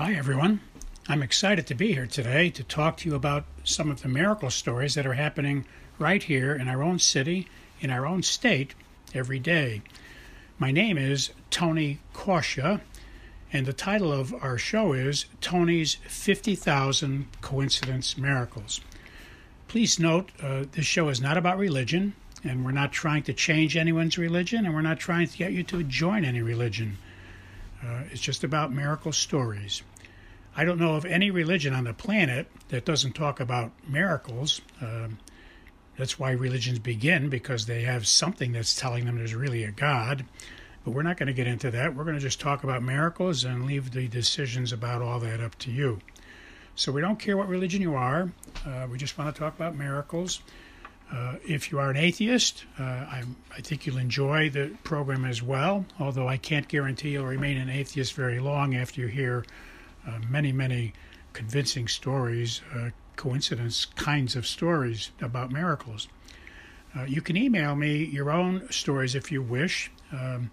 Hi, everyone. I'm excited to be here today to talk to you about some of the miracle stories that are happening right here in our own city, in our own state, every day. My name is Tony Kausha, and the title of our show is Tony's 50,000 Coincidence Miracles. Please note, uh, this show is not about religion, and we're not trying to change anyone's religion, and we're not trying to get you to join any religion. Uh, it's just about miracle stories. I don't know of any religion on the planet that doesn't talk about miracles. Um, that's why religions begin, because they have something that's telling them there's really a God. But we're not going to get into that. We're going to just talk about miracles and leave the decisions about all that up to you. So we don't care what religion you are. Uh, we just want to talk about miracles. Uh, if you are an atheist, uh, I, I, think you'll enjoy the program as well, although I can't guarantee you'll remain an atheist very long after you hear uh, many, many convincing stories, uh, coincidence kinds of stories about miracles. Uh, you can email me your own stories if you wish. Um,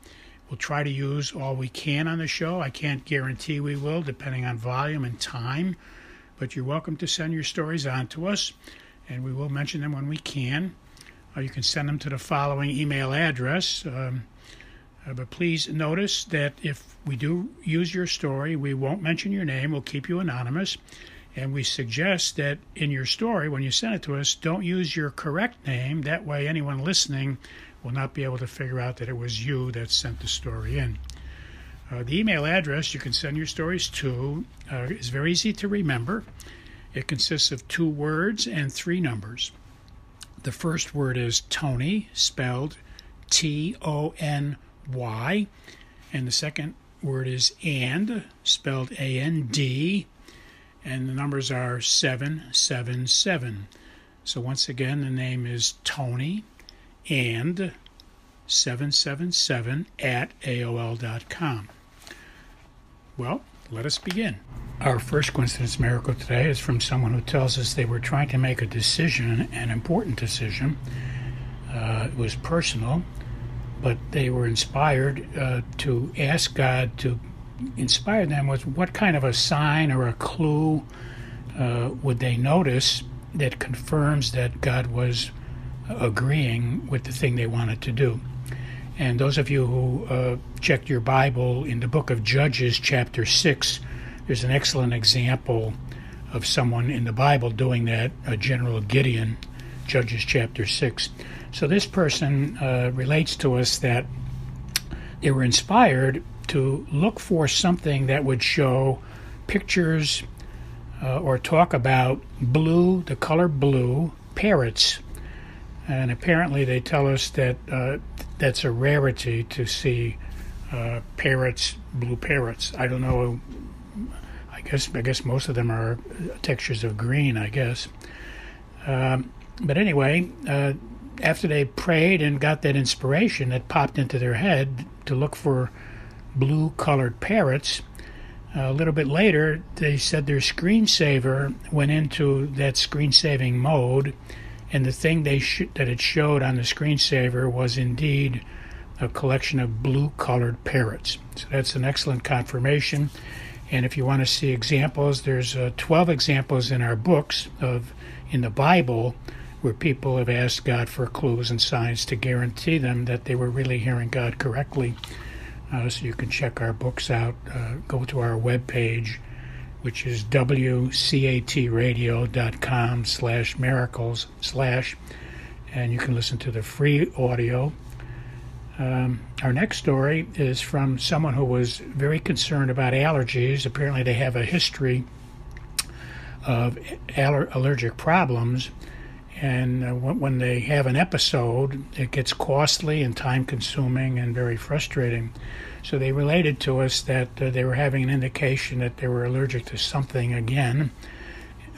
we'll try to use all we can on the show. I can't guarantee we will, depending on volume and time, but you're welcome to send your stories on to us and we will mention them when we can. Uh, you can send them to the following email address. Um, uh, but please notice that if we do use your story, we won't mention your name. We'll keep you anonymous. And we suggest that in your story, when you send it to us, don't use your correct name. That way, anyone listening will not be able to figure out that it was you that sent the story in. Uh, the email address you can send your stories to uh, is very easy to remember. It consists of two words and three numbers. The first word is Tony, spelled T O N Y, and the second word is and, spelled A N D, and the numbers are 777. So once again, the name is Tony and 777 at AOL.com. Well, let us begin. Our first coincidence miracle today is from someone who tells us they were trying to make a decision, an important decision. Uh, it was personal, but they were inspired uh, to ask God to inspire them with what kind of a sign or a clue uh, would they notice that confirms that God was agreeing with the thing they wanted to do. And those of you who uh, checked your Bible in the book of Judges, chapter 6, there's an excellent example of someone in the Bible doing that, uh, General Gideon, Judges chapter 6. So this person uh, relates to us that they were inspired to look for something that would show pictures uh, or talk about blue, the color blue, parrots. And apparently, they tell us that uh, that's a rarity to see uh, parrots, blue parrots. I don't know I guess I guess most of them are textures of green. I guess. Um, but anyway, uh, after they prayed and got that inspiration that popped into their head to look for blue-colored parrots, a little bit later they said their screensaver went into that screen-saving mode, and the thing they sh- that it showed on the screensaver was indeed a collection of blue-colored parrots. So that's an excellent confirmation. And if you want to see examples, there's uh, 12 examples in our books of in the Bible where people have asked God for clues and signs to guarantee them that they were really hearing God correctly. Uh, so you can check our books out. Uh, go to our webpage, which is wcatradio.com slash miracles slash, and you can listen to the free audio um, our next story is from someone who was very concerned about allergies. Apparently, they have a history of aller- allergic problems, and uh, when they have an episode, it gets costly and time consuming and very frustrating. So, they related to us that uh, they were having an indication that they were allergic to something again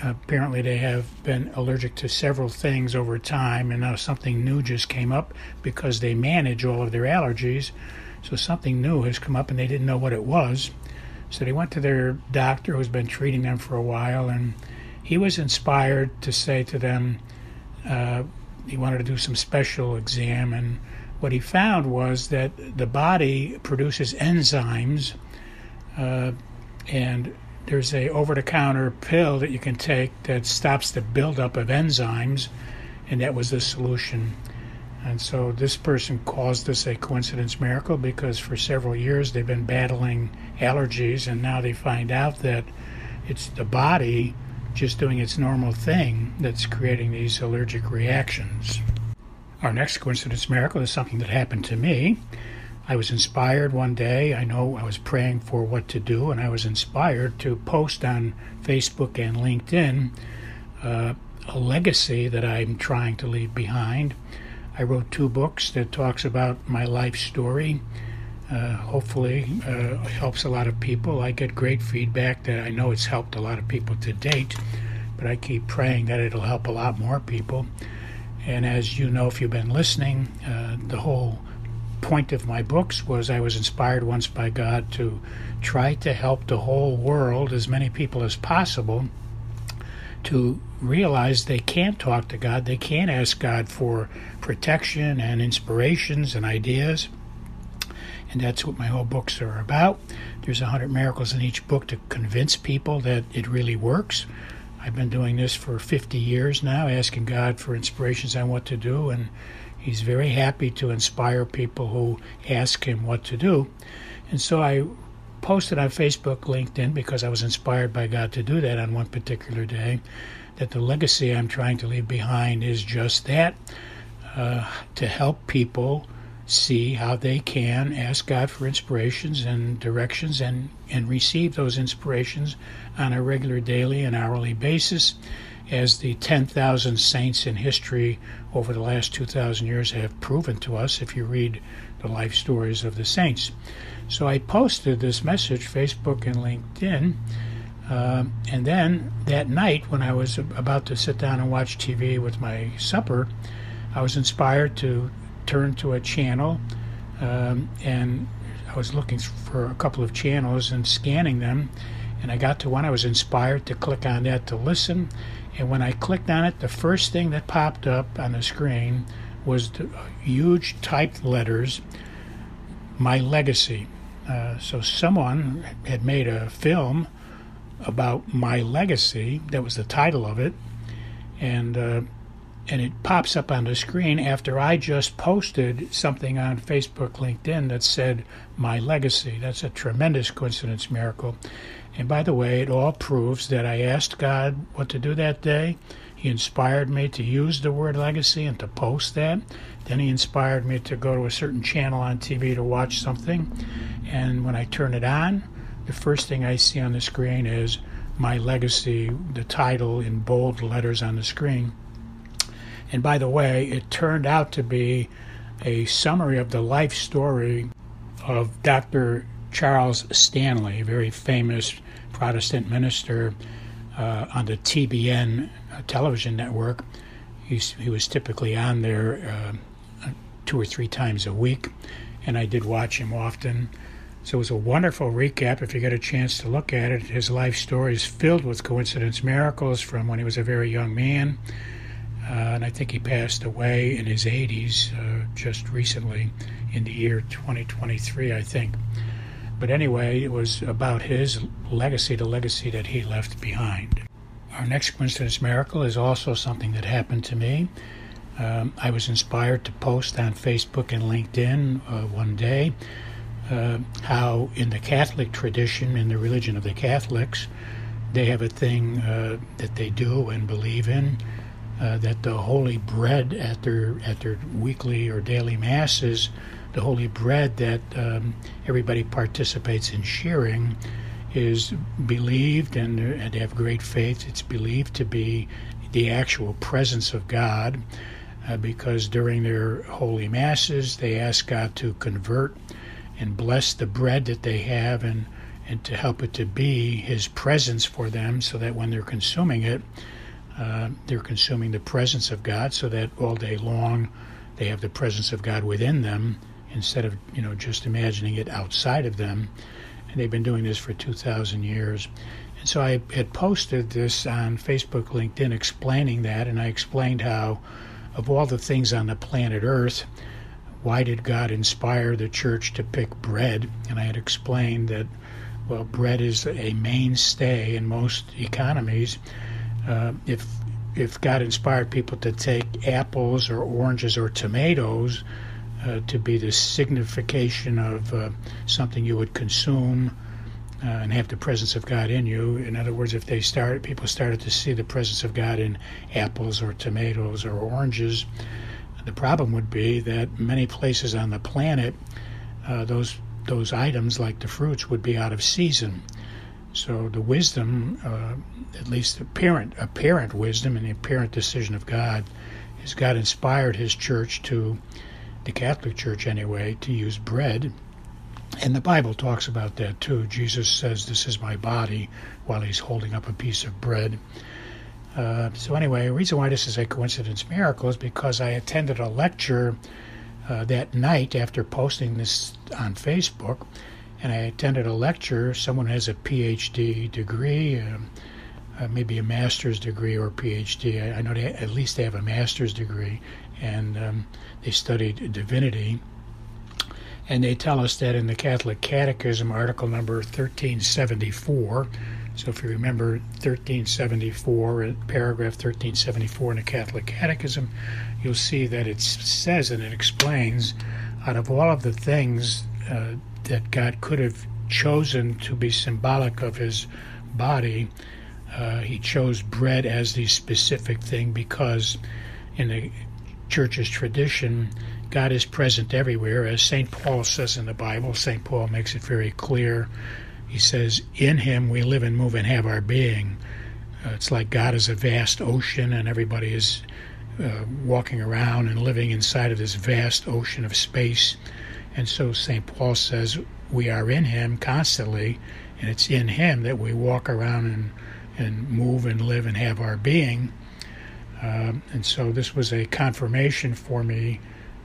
apparently they have been allergic to several things over time, and now something new just came up because they manage all of their allergies. So something new has come up, and they didn't know what it was. So they went to their doctor who's been treating them for a while, and he was inspired to say to them uh, he wanted to do some special exam, and what he found was that the body produces enzymes, uh, and there's a over-the-counter pill that you can take that stops the buildup of enzymes, and that was the solution. And so this person calls this a coincidence miracle because for several years they've been battling allergies, and now they find out that it's the body just doing its normal thing that's creating these allergic reactions. Our next coincidence miracle is something that happened to me. I was inspired one day. I know I was praying for what to do, and I was inspired to post on Facebook and LinkedIn uh, a legacy that I'm trying to leave behind. I wrote two books that talks about my life story. Uh, hopefully, uh, helps a lot of people. I get great feedback that I know it's helped a lot of people to date, but I keep praying that it'll help a lot more people. And as you know, if you've been listening, uh, the whole point of my books was I was inspired once by God to try to help the whole world, as many people as possible, to realize they can't talk to God, they can't ask God for protection and inspirations and ideas. And that's what my whole books are about. There's a hundred miracles in each book to convince people that it really works. I've been doing this for 50 years now, asking God for inspirations on what to do, and He's very happy to inspire people who ask Him what to do. And so I posted on Facebook, LinkedIn, because I was inspired by God to do that on one particular day, that the legacy I'm trying to leave behind is just that uh, to help people see how they can ask God for inspirations and directions and, and receive those inspirations on a regular daily and hourly basis, as the 10,000 saints in history over the last 2,000 years have proven to us if you read the life stories of the saints. So I posted this message, Facebook and LinkedIn. Uh, and then that night, when I was about to sit down and watch TV with my supper, I was inspired to turn to a channel, um, and I was looking for a couple of channels and scanning them, and I got to one. I was inspired to click on that to listen, and when I clicked on it, the first thing that popped up on the screen was the huge typed letters, "My Legacy." Uh, so someone had made a film about my legacy. That was the title of it, and uh, and it pops up on the screen after I just posted something on Facebook, LinkedIn that said my legacy. That's a tremendous coincidence miracle. And by the way, it all proves that I asked God what to do that day. He inspired me to use the word legacy and to post that. Then he inspired me to go to a certain channel on TV to watch something. And when I turn it on, the first thing I see on the screen is my legacy, the title in bold letters on the screen. And by the way, it turned out to be a summary of the life story of Dr. Charles Stanley, a very famous Protestant minister uh, on the TBN uh, television network. He's, he was typically on there uh, two or three times a week, and I did watch him often. So it was a wonderful recap if you get a chance to look at it. His life story is filled with coincidence miracles from when he was a very young man uh, and I think he passed away in his 80s uh, just recently in the year 2023, I think. But anyway, it was about his legacy, the legacy that he left behind. Our next coincidence miracle is also something that happened to me. Um, I was inspired to post on Facebook and LinkedIn uh, one day uh, how, in the Catholic tradition, in the religion of the Catholics, they have a thing uh, that they do and believe in uh, that the holy bread at their at their weekly or daily masses, the holy bread that um, everybody participates in sharing, is believed and, and they have great faith. It's believed to be the actual presence of God, uh, because during their holy masses they ask God to convert and bless the bread that they have and and to help it to be His presence for them, so that when they're consuming it uh, they're consuming the presence of God so that all day long they have the presence of God within them instead of you know just imagining it outside of them and they've been doing this for 2000 years and so I had posted this on Facebook LinkedIn explaining that and I explained how of all the things on the planet earth why did God inspire the church to pick bread and I had explained that Well, bread is a mainstay in most economies. Uh, if if God inspired people to take apples or oranges or tomatoes uh, to be the signification of uh, something you would consume uh, and have the presence of God in you. In other words, if they started, people started to see the presence of God in apples or tomatoes or oranges, the problem would be that many places on the planet, uh, those those items like the fruits would be out of season. So the wisdom, uh, at least apparent apparent wisdom and the apparent decision of God, is God inspired His church to, the Catholic Church anyway, to use bread. And the Bible talks about that too. Jesus says, "This is my body," while He's holding up a piece of bread. Uh, so anyway, the reason why this is a coincidence miracle is because I attended a lecture uh, that night after posting this on Facebook and I attended a lecture. Someone has a PhD degree, um, uh, maybe a master's degree or PhD. I, I know they, at least they have a master's degree, and um, they studied divinity. And they tell us that in the Catholic Catechism, article number 1374, so if you remember 1374, uh, paragraph 1374 in the Catholic Catechism, you'll see that it says and it explains out of all of the things uh, that God could have chosen to be symbolic of his body, uh, he chose bread as the specific thing because in the church's tradition, God is present everywhere. As St. Paul says in the Bible, St. Paul makes it very clear. He says, In him we live and move and have our being. Uh, it's like God is a vast ocean and everybody is uh, walking around and living inside of this vast ocean of space. And so St. Paul says we are in him constantly, and it's in him that we walk around and, and move and live and have our being. Uh, and so this was a confirmation for me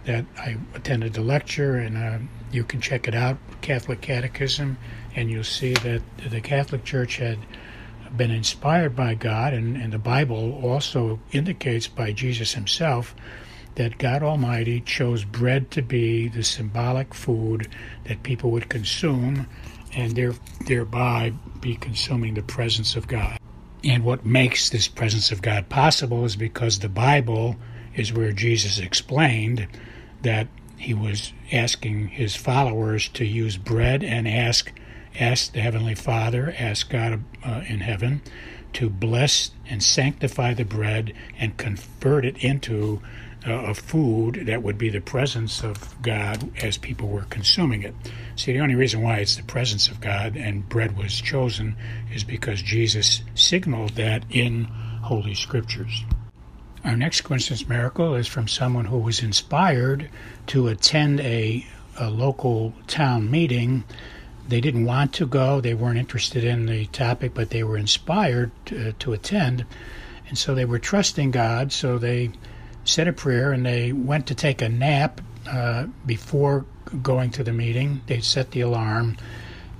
that I attended the lecture, and uh, you can check it out, Catholic Catechism, and you'll see that the Catholic Church had been inspired by God, and, and the Bible also indicates by Jesus himself that God Almighty chose bread to be the symbolic food that people would consume and there, thereby be consuming the presence of God. And what makes this presence of God possible is because the Bible is where Jesus explained that he was asking his followers to use bread and ask ask the heavenly Father, ask God uh, in heaven to bless and sanctify the bread and convert it into uh, of food that would be the presence of God as people were consuming it. See, the only reason why it's the presence of God and bread was chosen is because Jesus signaled that in Holy Scriptures. Our next coincidence miracle is from someone who was inspired to attend a, a local town meeting. They didn't want to go, they weren't interested in the topic, but they were inspired to, to attend. And so they were trusting God, so they said a prayer and they went to take a nap uh, before going to the meeting. They set the alarm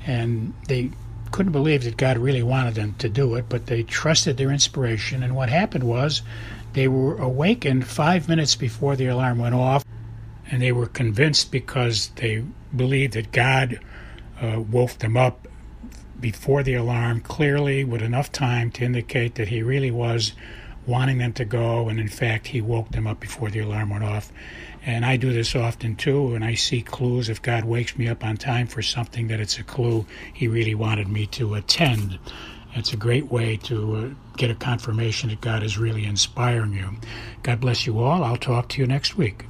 and they couldn't believe that God really wanted them to do it, but they trusted their inspiration. And what happened was they were awakened five minutes before the alarm went off, and they were convinced because they believed that God uh, woke them up before the alarm clearly with enough time to indicate that He really was wanting them to go, and in fact, he woke them up before the alarm went off. And I do this often too, and I see clues. If God wakes me up on time for something, that it's a clue He really wanted me to attend. It's a great way to uh, get a confirmation that God is really inspiring you. God bless you all. I'll talk to you next week.